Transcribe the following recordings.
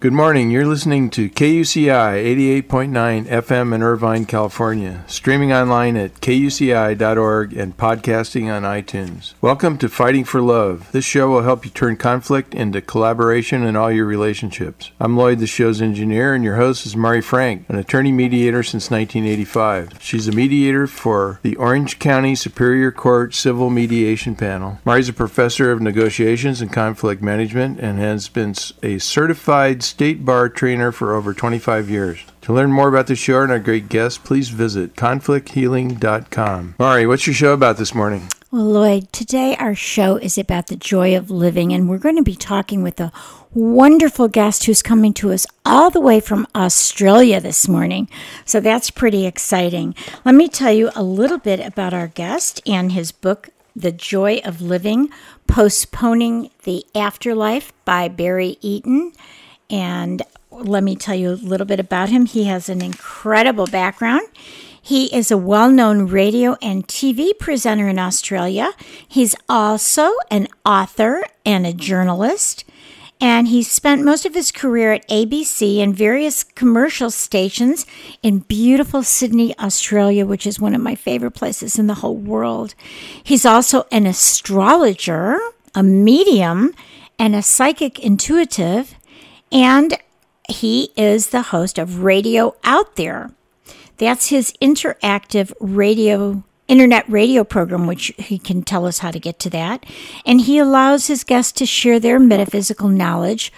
Good morning. You're listening to KUCI 88.9 FM in Irvine, California, streaming online at kuci.org and podcasting on iTunes. Welcome to Fighting for Love. This show will help you turn conflict into collaboration in all your relationships. I'm Lloyd, the show's engineer, and your host is Mari Frank, an attorney mediator since 1985. She's a mediator for the Orange County Superior Court Civil Mediation Panel. Mari's a professor of negotiations and conflict management and has been a certified state bar trainer for over 25 years. To learn more about the show and our great guests, please visit conflicthealing.com. Mari, what's your show about this morning? Well, Lloyd, today our show is about the joy of living, and we're going to be talking with a wonderful guest who's coming to us all the way from Australia this morning. So that's pretty exciting. Let me tell you a little bit about our guest and his book, The Joy of Living Postponing the Afterlife by Barry Eaton. And let me tell you a little bit about him. He has an incredible background. He is a well known radio and TV presenter in Australia. He's also an author and a journalist. And he spent most of his career at ABC and various commercial stations in beautiful Sydney, Australia, which is one of my favorite places in the whole world. He's also an astrologer, a medium, and a psychic intuitive. And he is the host of Radio Out There. That's his interactive radio internet radio program, which he can tell us how to get to that. And he allows his guests to share their metaphysical knowledge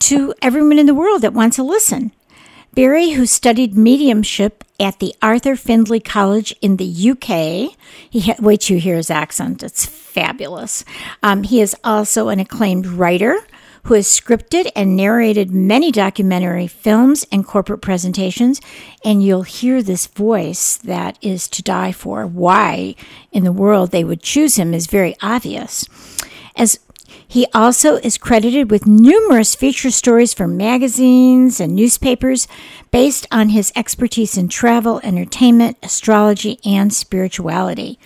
to everyone in the world that wants to listen. Barry, who studied mediumship at the Arthur Findlay College in the UK, he ha- wait you hear his accent; it's fabulous. Um, he is also an acclaimed writer who has scripted and narrated many documentary films and corporate presentations. And you'll hear this voice that is to die for. Why in the world they would choose him is very obvious. As he also is credited with numerous feature stories for magazines and newspapers based on his expertise in travel, entertainment, astrology, and spirituality.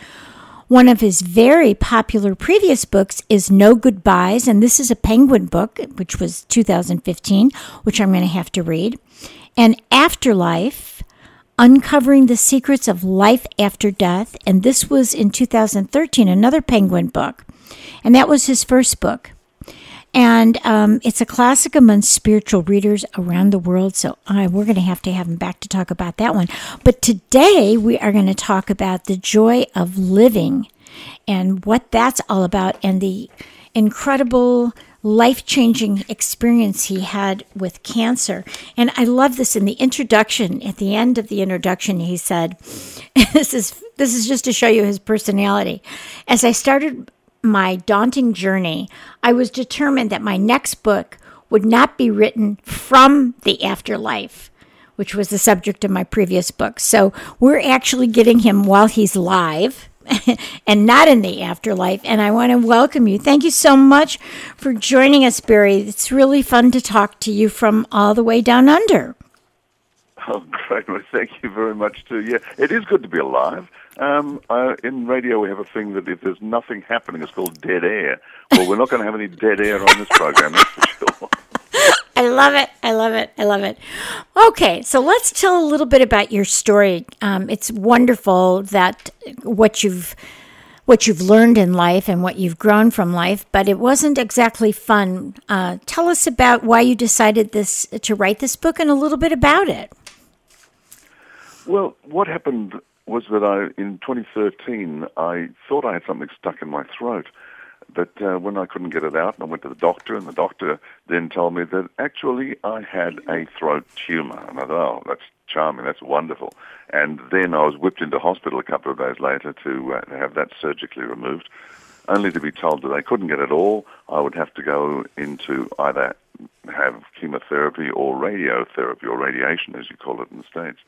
One of his very popular previous books is No Goodbyes, and this is a Penguin book, which was 2015, which I'm going to have to read. And Afterlife, Uncovering the Secrets of Life After Death, and this was in 2013, another Penguin book. And that was his first book. And um, it's a classic among spiritual readers around the world. So uh, we're going to have to have him back to talk about that one. But today we are going to talk about the joy of living and what that's all about and the incredible life changing experience he had with cancer. And I love this in the introduction, at the end of the introduction, he said, This is this is just to show you his personality. As I started my daunting journey, I was determined that my next book would not be written from the afterlife, which was the subject of my previous book. So we're actually getting him while he's live and not in the afterlife. And I want to welcome you. Thank you so much for joining us, Barry. It's really fun to talk to you from all the way down under. Oh, great. Well, thank you very much, too. Yeah, it is good to be alive. Um, uh, in radio, we have a thing that if there's nothing happening, it's called dead air. Well, we're not going to have any dead air on this program, that's for sure. I love it. I love it. I love it. Okay, so let's tell a little bit about your story. Um, it's wonderful that what you've what you've learned in life and what you've grown from life, but it wasn't exactly fun. Uh, tell us about why you decided this to write this book and a little bit about it. Well, what happened was that I, in 2013, I thought I had something stuck in my throat. But uh, when I couldn't get it out, I went to the doctor, and the doctor then told me that actually I had a throat tumor. And I thought, oh, that's charming, that's wonderful. And then I was whipped into hospital a couple of days later to uh, have that surgically removed, only to be told that they couldn't get it all. I would have to go into either have chemotherapy or radiotherapy, or radiation, as you call it in the States.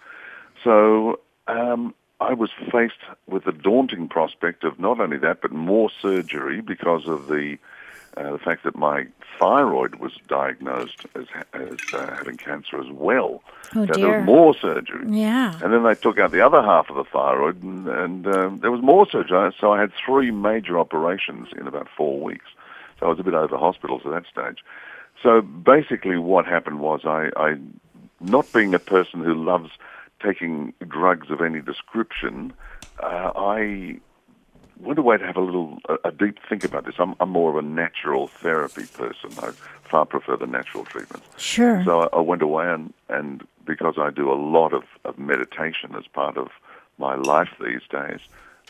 So um, I was faced with the daunting prospect of not only that, but more surgery because of the uh, the fact that my thyroid was diagnosed as, as uh, having cancer as well. Oh, so dear. there was more surgery. Yeah. And then they took out the other half of the thyroid, and, and um, there was more surgery. So I had three major operations in about four weeks. So I was a bit over hospitals at that stage. So basically, what happened was I, I not being a person who loves taking drugs of any description, uh, I went away to have a little a, a deep think about this. I'm, I'm more of a natural therapy person. I far prefer the natural treatments. Sure. So I, I went away and, and because I do a lot of, of meditation as part of my life these days,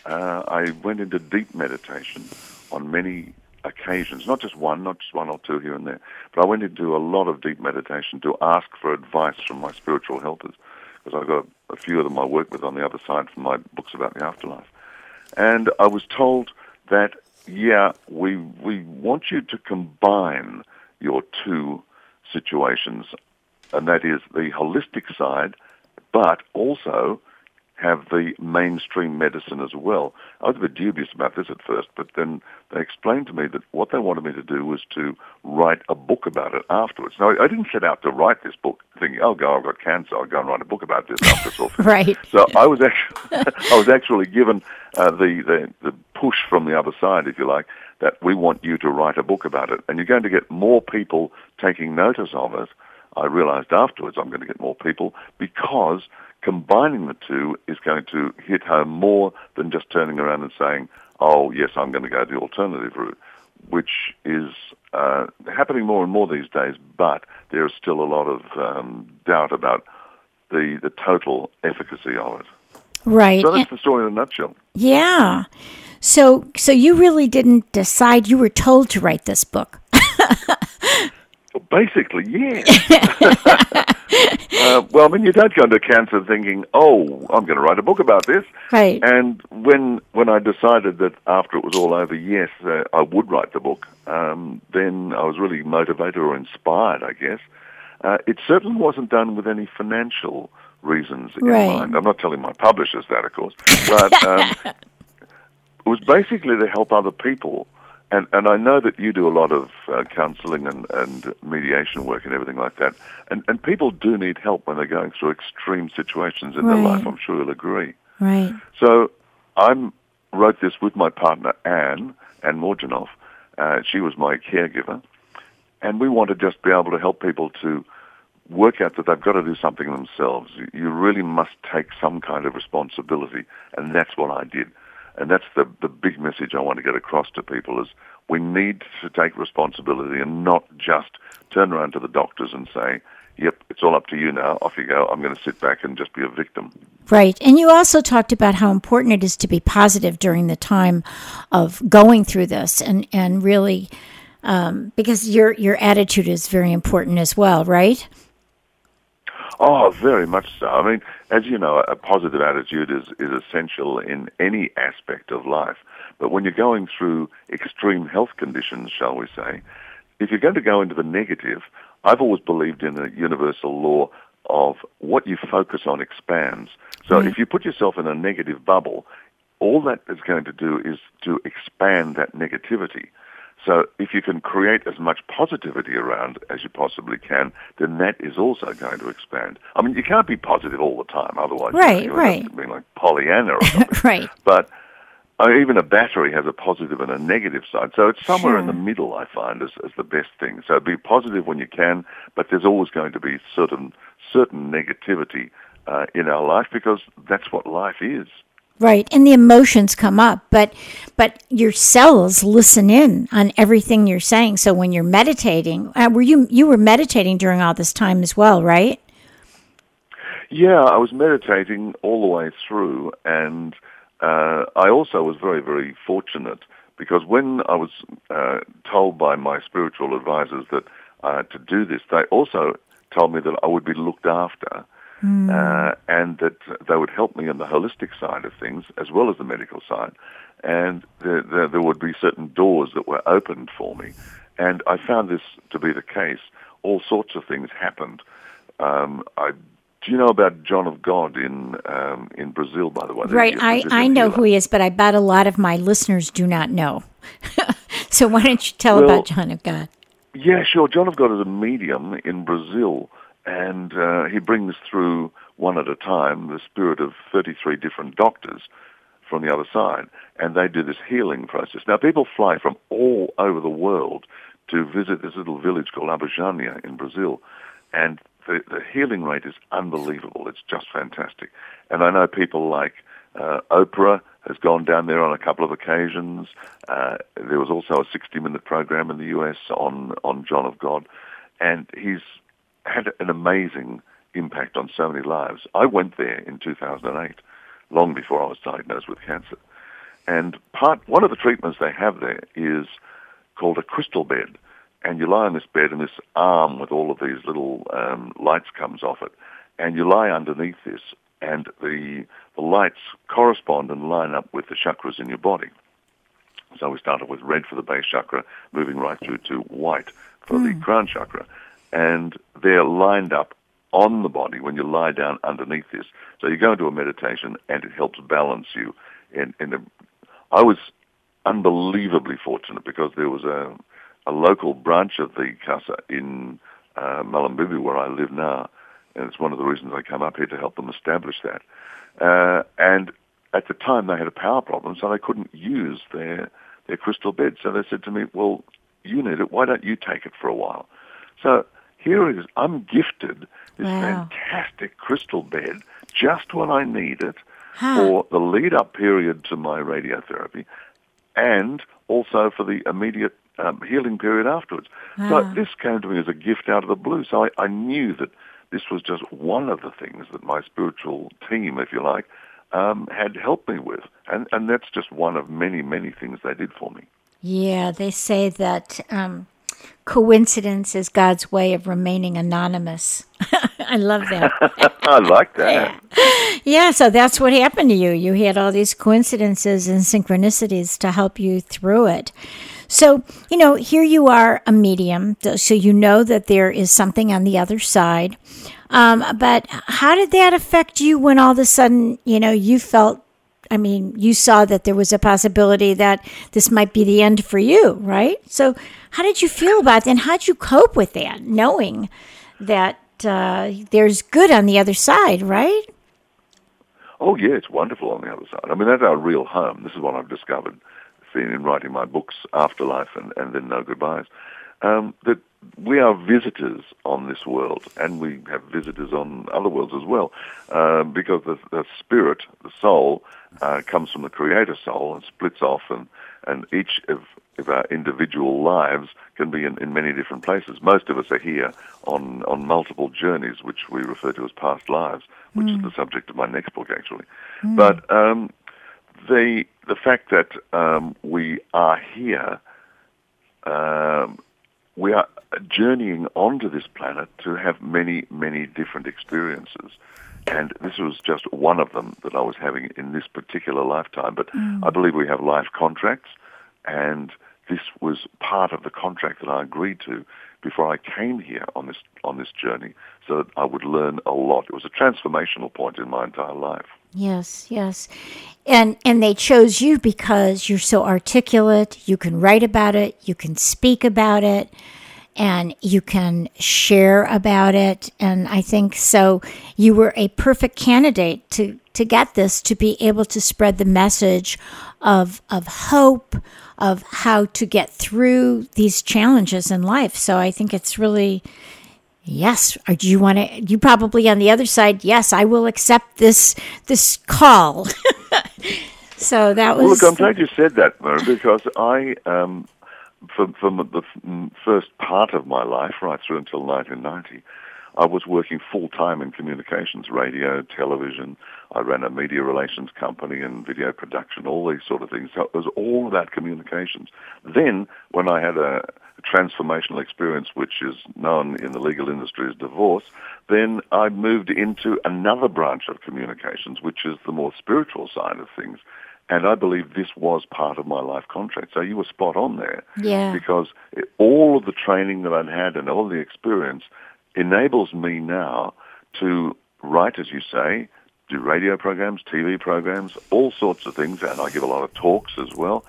uh, I went into deep meditation on many occasions, not just one, not just one or two here and there, but I went into a lot of deep meditation to ask for advice from my spiritual helpers because I've got a few of them I work with on the other side from my books about the afterlife. And I was told that, yeah, we, we want you to combine your two situations, and that is the holistic side, but also have the mainstream medicine as well. I was a bit dubious about this at first, but then they explained to me that what they wanted me to do was to write a book about it afterwards. Now, I didn't set out to write this book thinking, oh, God, I've got cancer, I'll go and write a book about this after it's all. Right. So I was actually, I was actually given uh, the, the, the push from the other side, if you like, that we want you to write a book about it. And you're going to get more people taking notice of it. I realized afterwards I'm going to get more people because combining the two is going to hit home more than just turning around and saying, oh, yes, I'm going to go the alternative route, which is uh, happening more and more these days, but there is still a lot of um, doubt about the, the total efficacy of it. Right. So that's And- the story in a nutshell. yeah. So so you really didn't decide you were told to write this book. Well, basically, yeah. uh, well, I mean, you don't go into cancer thinking, "Oh, I'm going to write a book about this." Right. And when when I decided that after it was all over, yes, uh, I would write the book, um, then I was really motivated or inspired, I guess. Uh, it certainly wasn't done with any financial reasons in Right. mind. I'm not telling my publishers that, of course, but um, it was basically to help other people. And, and I know that you do a lot of uh, counseling and, and mediation work and everything like that. And, and people do need help when they're going through extreme situations in their life. I'm sure you'll agree. Right. So I wrote this with my partner, Anne, Anne Morjanoff. Uh, she was my caregiver. And we want to just be able to help people to work out that they've got to do something themselves. You really must take some kind of responsibility. And that's what I did. And that's the, the big message I want to get across to people is we need to take responsibility and not just turn around to the doctors and say, yep, it's all up to you now. Off you go. I'm going to sit back and just be a victim. Right. And you also talked about how important it is to be positive during the time of going through this and, and really um, because your your attitude is very important as well, right? Oh, very much so. I mean, as you know, a positive attitude is, is essential in any aspect of life. But when you're going through extreme health conditions, shall we say, if you're going to go into the negative, I've always believed in a universal law of what you focus on expands. So mm-hmm. if you put yourself in a negative bubble, all that is going to do is to expand that negativity. So if you can create as much positivity around as you possibly can, then that is also going to expand. I mean, you can't be positive all the time, otherwise Right, you know, you end up right. being like Pollyanna or something. right. But uh, even a battery has a positive and a negative side. So it's somewhere in the middle, I find, as, as the best thing. So be positive when you can, but there's always going to be certain certain negativity uh, in our life because that's what life is. Right. And the emotions come up, but but your cells listen in on everything you're saying. So when you're meditating, uh, were you you were meditating during all this time as well, right? Yeah, I was meditating all the way through, and uh, I also was very, very fortunate because when I was uh, told by my spiritual advisors that uh, to do this, they also told me that I would be looked after. Uh, and that they would help me on the holistic side of things as well as the medical side. And there, there, there would be certain doors that were opened for me. And I found this to be the case. All sorts of things happened. Um, I Do you know about John of God in um, in Brazil? By the way, right. I, I know healer. who he is, but I bet a lot of my listeners do not know. so why don't you tell Well, about John of God? Yeah, sure. John of God is a medium in Brazil, and uh, he brings through one at a time the spirit of 33 different doctors from the other side, and they do this healing process. Now, people fly from all over the world to visit this little village called Abadiania in Brazil, and the, the healing rate is unbelievable. It's just fantastic. And I know people like uh, Oprah has gone down there on a couple of occasions. Uh, there was also a 60-minute program in the U.S. on on John of God, and he's had an amazing impact on so many lives. I went there in 2008, long before I was diagnosed with cancer. And part one of the treatments they have there is called a crystal bed, and you lie on this bed, and this arm with all of these little um, lights comes off it, and you lie underneath this, and the the lights correspond and line up with the chakras in your body. So we started with red for the base chakra, moving right through to white for the crown chakra, and they're lined up on the body when you lie down underneath this. So you go into a meditation, and it helps balance you. In, in I was unbelievably fortunate because there was a a local branch of the CASA in uh, where I live now, and it's one of the reasons I come up here to help them establish that. Uh, and at the time, they had a power problem, so they couldn't use their their crystal bed. So they said to me, "Well, you need it. Why don't you take it for a while?" So here it is. I'm gifted this Wow. fantastic crystal bed just when I need it Huh. for the lead up period to my radiotherapy and also for the immediate um, healing period afterwards. So Ah. this came to me as a gift out of the blue. So I, I knew that this was just one of the things that my spiritual team, if you like, um, had helped me with. And, and that's just one of many, many things they did for me. Yeah, they say that um, coincidence is God's way of remaining anonymous. I love that. I like that. yeah, so that's what happened to you. You had all these coincidences and synchronicities to help you through it. So, you know, here you are a medium, so you know that there is something on the other side. Um, but how did that affect you when all of a sudden, you know, you felt, I mean, you saw that there was a possibility that this might be the end for you, right? So, how did you feel about that? And how did you cope with that, knowing that uh, there's good on the other side, right? Oh, yeah, it's wonderful on the other side. I mean, that's our real home. This is what I've discovered seeing in writing my books, Afterlife and, and then No Goodbyes, um, that we are visitors on this world, and we have visitors on other worlds as well, uh, because the, the spirit, the soul, uh, comes from the creator soul and splits off, and, and each of, of our individual lives can be in, in many different places. Most of us are here on, on multiple journeys, which we refer to as past lives, which is the subject of my next book, actually. But um, the the fact that um, we are here, um, we are journeying onto this planet to have many, many different experiences. And this was just one of them that I was having in this particular lifetime. But mm. I believe we have life contracts, and this was part of the contract that I agreed to before I came here on this on this journey, so that I would learn a lot. It was a transformational point in my entire life. Yes, yes. And and they chose you because you're so articulate, you can write about it, you can speak about it, and you can share about it. And I think so you were a perfect candidate to to get this to be able to spread the message of of hope, of how to get through these challenges in life. So I think it's really Yes. Or do you want to? You probably on the other side. Yes, I will accept this this call. so that was. Well, look, I'm glad you said that, Mari, because I, um, for, for the first part of my life, right through until 1990, I was working full time in communications, radio, television. I ran a media relations company and video production, all these sort of things. So it was all about communications. Then, when I had a transformational experience, which is known in the legal industry as divorce, then I moved into another branch of communications, which is the more spiritual side of things. And I believe this was part of my life contract. So you were spot on there. Yeah. Because all of the training that I'd had and all the experience enables me now to write, as you say, do radio programs, TV programs, all sorts of things, and I give a lot of talks as well,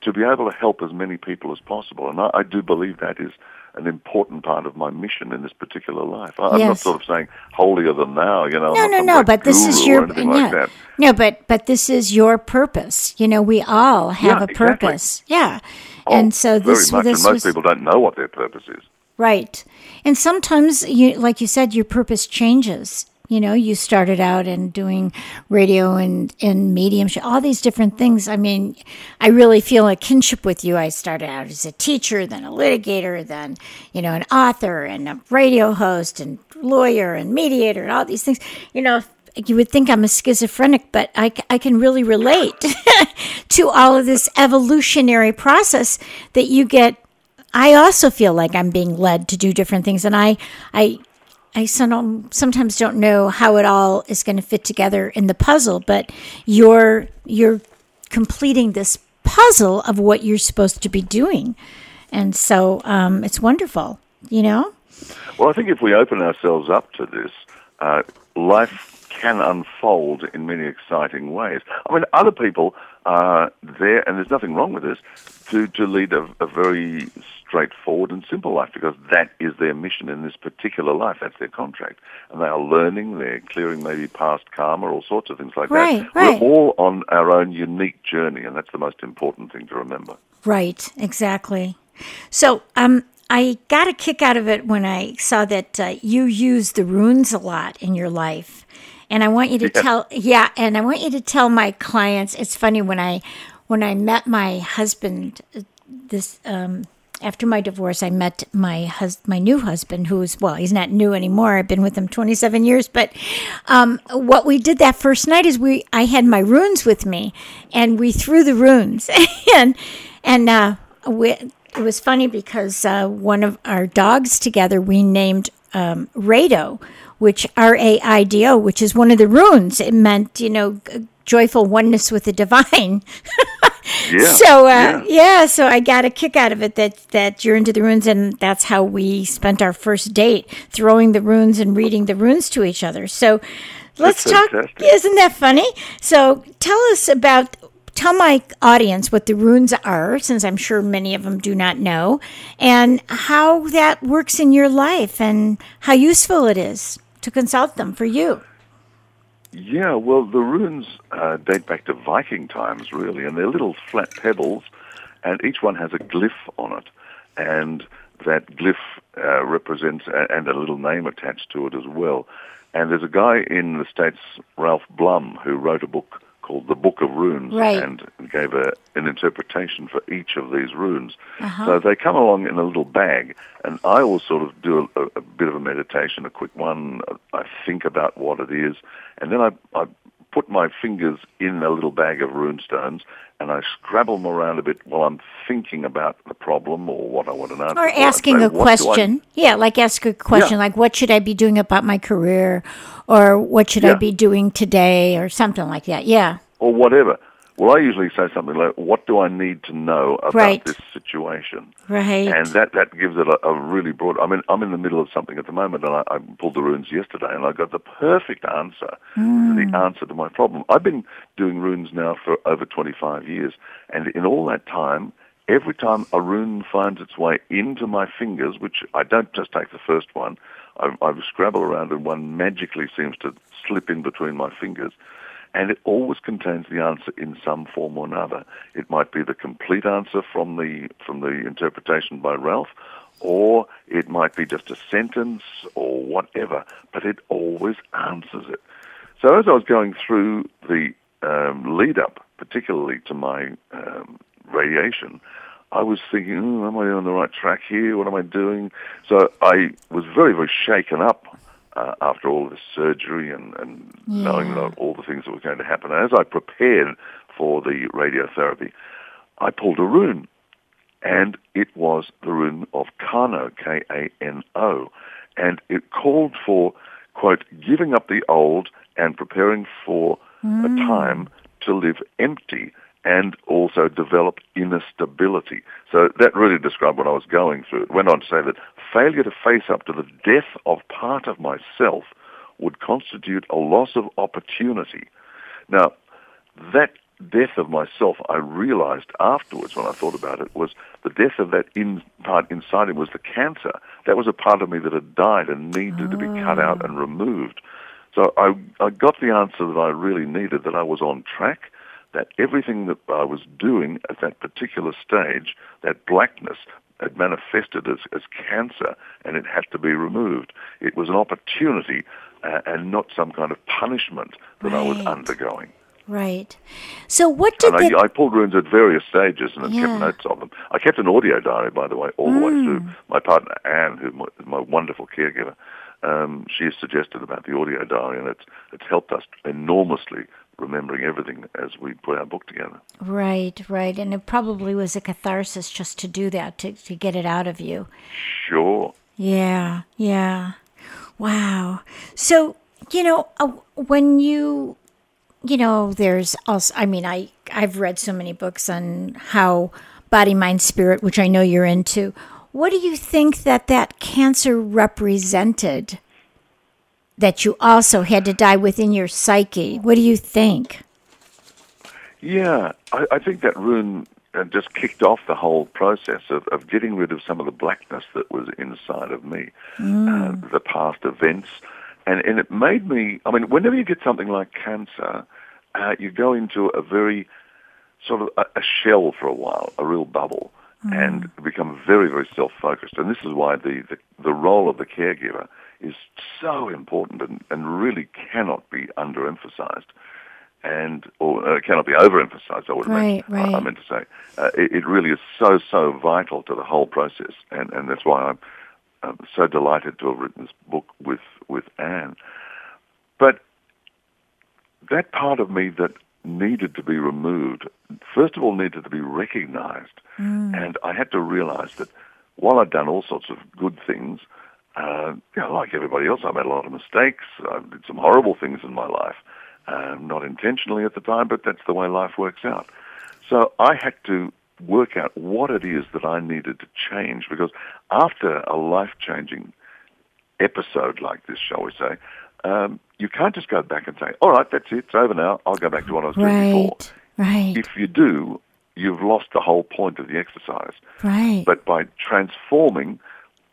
to be able to help as many people as possible. And I, I do believe that is an important part of my mission in this particular life. I, am not sort of saying holier than thou, you know. No, no, no. But this is your yeah. like no, but but this is your purpose. You know, we all have Yeah, a exactly. purpose. Yeah, Oh, and so this very much, this and most was people don't know what their purpose is. right. And sometimes you, like you said, your purpose changes. You know, you started out in doing radio and and mediumship, all these different things. I mean, I really feel a kinship with you. I started out as a teacher, then a litigator, then you know, an author and a radio host and lawyer and mediator and all these things. You know, you would think I'm a schizophrenic, but I, I can really relate to all of this evolutionary process that you get. I also feel like I'm being led to do different things, and I, I, I sometimes don't know how it all is going to fit together in the puzzle. But you're you're completing this puzzle of what you're supposed to be doing, and so um, it's wonderful. You know. Well, I think if we open ourselves up to this, uh, life can unfold in many exciting ways. I mean, other people are there, and there's nothing wrong with this, to, to lead a, a very straightforward and simple life because that is their mission in this particular life. That's their contract. And they are learning, they're clearing maybe past karma, all sorts of things like Right, that. right. We're all on our own unique journey, and that's the most important thing to remember. Right, exactly. So, um, I got a kick out of it when I saw that uh, you use the runes a lot in your life, and I want you to Yeah. tell, yeah, and I want you to tell my clients. It's funny when I when I met my husband, uh, this um, after my divorce, I met my hus- my new husband, who's well, he's not new anymore. I've been with him twenty seven years, but um, what we did that first night is we I had my runes with me, and we threw the runes, and and uh, we, it was funny because uh, one of our dogs together we named um, Raido, which R A I D O, which is one of the runes. It meant you know g- joyful oneness with the divine. Yeah. So uh, yeah. yeah. so I got a kick out of it that that you're into the runes, and that's how we spent our first date, throwing the runes and reading the runes to each other. So let's That's talk. fantastic. Isn't that funny? So tell us about. Tell my audience what the runes are, since I'm sure many of them do not know, and how that works in your life, and how useful it is to consult them for you. Yeah, well, the runes uh, date back to Viking times, really, and they're little flat pebbles, and each one has a glyph on it, and that glyph uh, represents a- and a little name attached to it as well. And there's a guy in the states, Ralph Blum, who wrote a book called The Book of Runes, Right. and gave a, an interpretation for each of these runes. Uh-huh. So they come along in a little bag, and I always sort of do a, a bit of a meditation, a quick one. I think about what it is, and then I, I put my fingers in a little bag of rune stones, and I scrabble them around a bit while I'm thinking about the problem or what I want to answer Or asking say, a "What do I question. Yeah, like ask a question Yeah. like, what should I be doing about my career? Or what should I be doing today? Or something like that. Yeah. or whatever. Well, I usually say something like, "What do I need to know about Right. this situation?" Right. And that, that gives it a, a really broad. I mean, I'm in the middle of something at the moment, and I, I pulled the runes yesterday, and I got the perfect answer to the hmm. answer to my problem. I've been doing runes now for over 25 years, and in all that time, every time a rune finds its way into my fingers, which I don't just take the first one, I, I scrabble around, and one magically seems to slip in between my fingers and it always contains the answer in some form or another. It might be the complete answer from the from the interpretation by Ralph, or it might be just a sentence or whatever, but it always answers it. So as I was going through the um, lead up, particularly to my um, radiation, I was thinking, oh, am I on the right track here? What am I doing? So I was very, very shaken up uh, after all this surgery and, and knowing that all the things that were going to happen. And As I prepared for the radiotherapy, I pulled a rune, and it was the rune of Kano, K-A-N-O, and it called for, quote, giving up the old and preparing for a time to live empty and also develop inner stability. So that really described what I was going through. It went on to say that failure to face up to the death of part of myself would constitute a loss of opportunity. Now, that death of myself, I realized afterwards when I thought about it, was the death of that in part inside him was the cancer. That was a part of me that had died and needed oh. to be cut out ah. and removed. So I, I got the answer that I really needed, that I was on track, that everything that I was doing at that particular stage, that blackness, had manifested as, as cancer and it had to be removed. It was an opportunity uh, and not some kind of punishment that right. I was undergoing. Right. So what did and I, I, pulled runes at various stages and yeah. kept notes of them. I kept an audio diary, by the way, all the way through. Mm. My partner Anne, who's my, my wonderful caregiver, um, she has suggested about the audio diary, and it's it's helped us enormously remembering everything as we put our book together. Right, right, and it probably was a catharsis just to do that to to get it out of you. Sure. Yeah, yeah. Wow. So you know uh, when you you know, there's also, I mean, I, I've read so many books on how body, mind, spirit, which I know you're into. What do you think that that cancer represented that you also had to die within your psyche? What do you think? Yeah, I, I think that rune uh, just kicked off the whole process of, of getting rid of some of the blackness that was inside of me, mm. uh, the past events, and and it made me. I mean, whenever you get something like cancer, uh, you go into a very sort of a, a, shell for a while, a real bubble, mm. and become very very self focused. And this is why the, the the role of the caregiver is so important and, and really cannot be underemphasized and or uh, cannot be overemphasized. I would right, right. I, I meant to say uh, it, it, really is so so vital to the whole process, and and that's why I'm, I'm so delighted to have written this book with with Anne. But that part of me that needed to be removed, first of all, needed to be recognized. Mm. And I had to realize that while I'd done all sorts of good things, uh, you know, like everybody else, I made a lot of mistakes. I did some horrible things in my life, uh, not intentionally at the time, but that's the way life works out. So I had to work out what it is that I needed to change because after a life-changing episode like this, shall we say, um, you can't just go back and say, all right, that's it, it's over now, I'll go back to what I was right, doing before. Right. If you do, you've lost the whole point of the exercise. Right. But by transforming,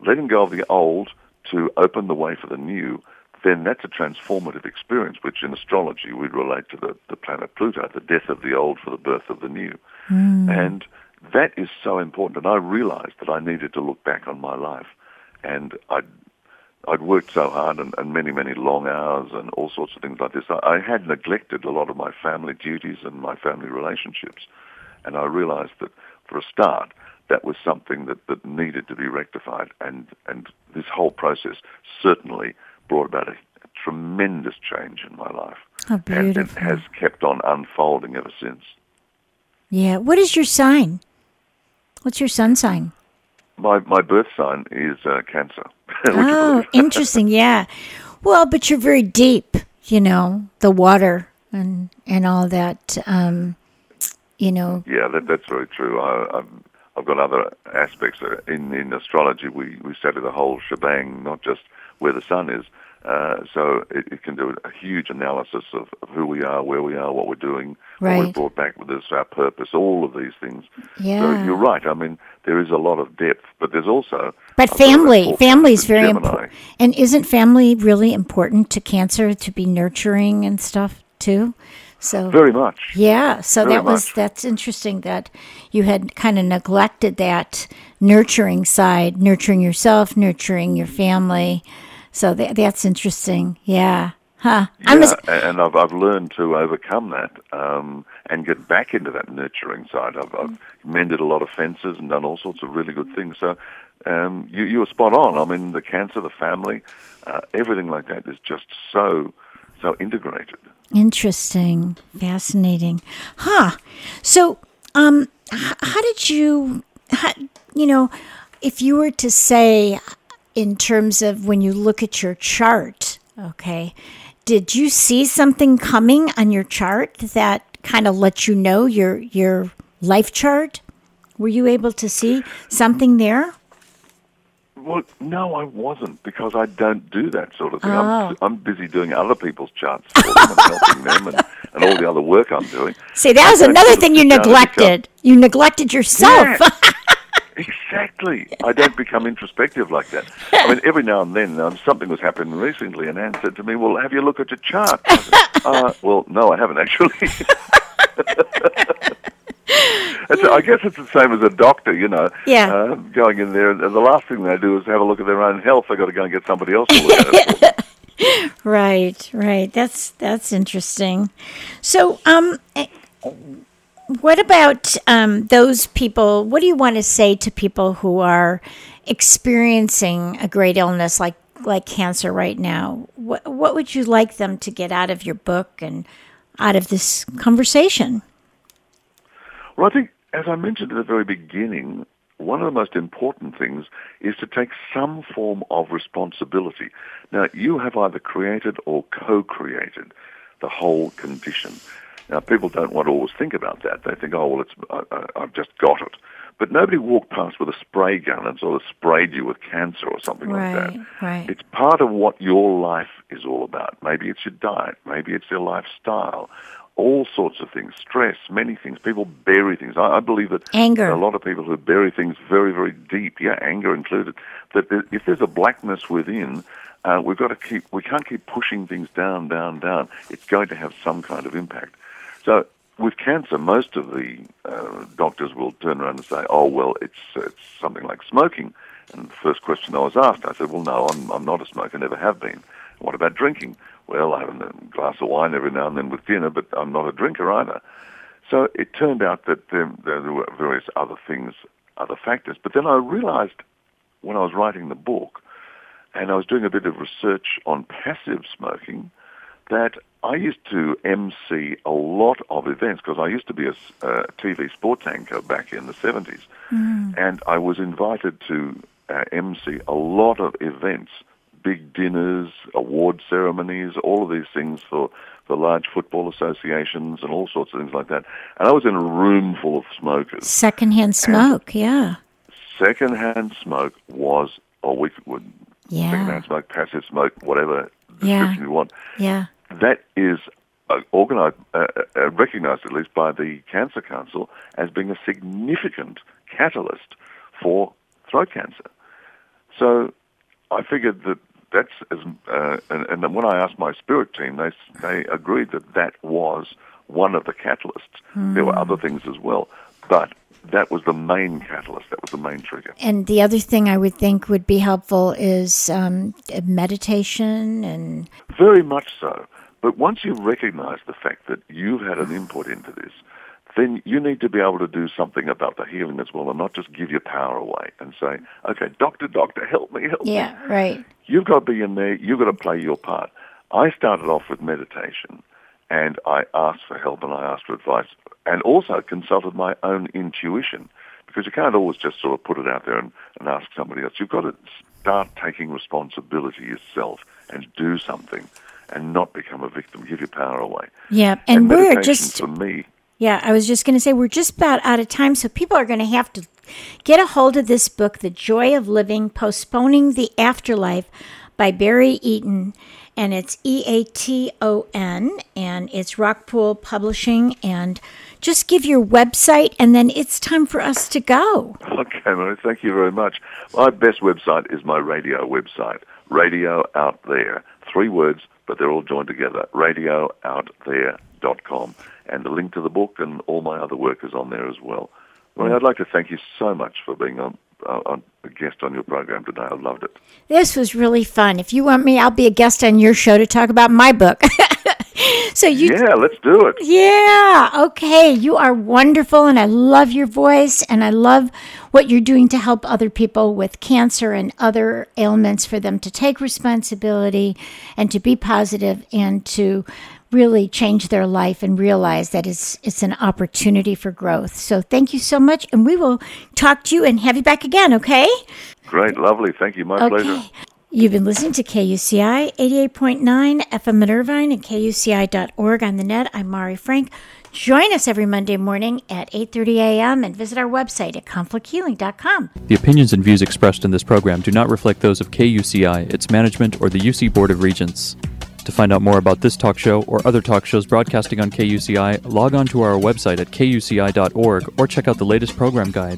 letting go of the old to open the way for the new, then that's a transformative experience, which in astrology we'd relate to the, the planet Pluto, the death of the old for the birth of the new. Mm. And that is so important. And I realized that I needed to look back on my life. And I I'd worked so hard and, and, many, many long hours and all sorts of things like this. I, I, had neglected a lot of my family duties and my family relationships. And I realized that for a start, that was something that, that needed to be rectified. And, and this whole process certainly brought about a, a tremendous change in my life. Oh, and it has kept on unfolding ever since. Yeah. What is your sign? What's your sun sign? My, my birth sign is uh, Cancer. oh, interesting. Yeah. Well, but you're very deep. You know, the water and and all that. Um, you know. Yeah, that, that's very true. I, I've, I've got other aspects in in astrology. We we study the whole shebang, not just where the sun is, uh, so it, it, can do a huge analysis of, of, who we are, where we are, what we're doing, right. what we brought back with us, our purpose, all of these things. Yeah. So you're right. I mean, there is a lot of depth, but there's also. But family, family is very important. And isn't family really important to Cancer to be nurturing and stuff too? So very much. Yeah. So very that was much. that's interesting that you had kind of neglected that nurturing side, nurturing yourself, nurturing your family. So that, that's interesting. Yeah. Huh. Yeah, and I've, I've learned to overcome that um, and get back into that nurturing side. I've, I've mended a lot of fences and done all sorts of really good things. So um, you, you were spot on. I mean, the cancer, the family, uh, everything like that is just so, so integrated. Interesting. Fascinating. Huh. So, um, how did you, how, you know, if you were to say, in terms of when you look at your chart, okay, did you see something coming on your chart that kind of let you know your your life chart? Were you able to see something there? Well, no, I wasn't because I don't do that sort of thing. Oh. I'm, I'm busy doing other people's charts for them and helping them and, and all the other work I'm doing. See, that was another thing you neglected. You neglected yourself. Yeah, exactly. I don't become introspective like that. I mean, every now and then um, something was happening recently, and Anne said to me, "Well, have you looked at your chart?" Said, uh, well, no, I haven't actually. It's, I guess it's the same as a doctor, you know. Yeah. Uh, going in there, and the last thing they do is have a look at their own health. They've got to go and get somebody else to look at it. Right, right. That's that's interesting. So, um, eh, what about um, those people? What do you want to say to people who are experiencing a great illness like like cancer right now? What what would you like them to get out of your book and out of this conversation? Well, I think, as I mentioned at the very beginning, one of the most important things is to take some form of responsibility. Now, you have either created or co-created the whole condition. Now, people don't want to always think about that. They think, oh, well, it's, I, I, I've just got it. But nobody walked past with a spray gun and sort of sprayed you with cancer or something like that. right. It's part of what your life is all about. Maybe it's your diet. Maybe it's your lifestyle. All sorts of things, stress, many things. People bury things. I, I believe that Anger. a lot of people who bury things very, very deep. Yeah, anger included. That if there's a blackness within, uh, we've got to keep. We can't keep pushing things down, down, down. It's going to have some kind of impact. So with cancer, most of the uh, doctors will turn around and say, "Oh, well, it's it's something like smoking." And the first question I was asked, I said, "Well, no, I'm I'm not a smoker, never have been." What about drinking? Well, I have a glass of wine every now and then with dinner, but I'm not a drinker either. So it turned out that there, there were various other things, other factors. But then I realized when I was writing the book, and I was doing a bit of research on passive smoking, that I used to MC a lot of events because I used to be a, TV sports anchor back in the 70s. And I was invited to uh, MC a lot of events, big dinners, award ceremonies, all of these things for, for large football associations and all sorts of things like that. And I was in a room full of smokers Secondhand smoke, yeah, secondhand smoke was, or we would Yeah. secondhand smoke, passive smoke, whatever Yeah. you want. yeah. That is uh, organized, uh, uh, recognized at least by the Cancer Council as being a significant catalyst for throat cancer. So I figured that that's as, uh, and, and then when I asked my spirit team, they they agreed that that was one of the catalysts. There were other things as well, but that was the main catalyst. That was the main trigger. And the other thing I would think would be helpful is um, meditation and Very much so. But once you recognize the fact that you've had an input into this, then you need to be able to do something about the healing as well and not just give your power away and say, okay, doctor, doctor, help me, help me. yeah, right. You've got to be in there. You've got to play your part. I started off with meditation, and I asked for help and I asked for advice, and also consulted my own intuition because you can't always just sort of put it out there and, and ask somebody else. You've got to start taking responsibility yourself and do something, and not become a victim. Give your power away. Yeah, and, we're just for me. Yeah, I was just going to say we're just about out of time, so people are going to have to get a hold of this book, The Joy of Living Postponing the Afterlife by Barry Eaton. And it's E A T O N, and it's Rockpool Publishing. And just give your website, and then it's time for us to go. Okay, Mari, thank you very much. My best website is my radio website, Radio Out There. Three words, but they're all joined together. RadioOutThere.com. And the link to the book and all my other work is on there as well. Well, I'd like to thank you so much for being on, uh, on a guest on your program today. I loved it. This was really fun. If you want me, I'll be a guest on your show to talk about my book. so you Yeah, let's do it. Yeah. Okay. You are wonderful, and I love your voice, and I love what you're doing to help other people with cancer and other ailments for them to take responsibility and to be positive and to really change their life and realize that it's it's an opportunity for growth. So thank you so much, and we will talk to you and have you back again. Okay. Great, lovely. Thank you. My pleasure. You've been listening to KUCI 88.9 FM in Irvine and KUCI.org on the net. I'm Mari Frank. Join us every Monday morning at 8:30 a.m. and visit our website at conflicthealing.com. The opinions and views expressed in this program do not reflect those of KUCI, its management, or the UC Board of Regents. To find out more about this talk show or other talk shows broadcasting on KUCI, log on to our website at kuci.org or check out the latest program guide.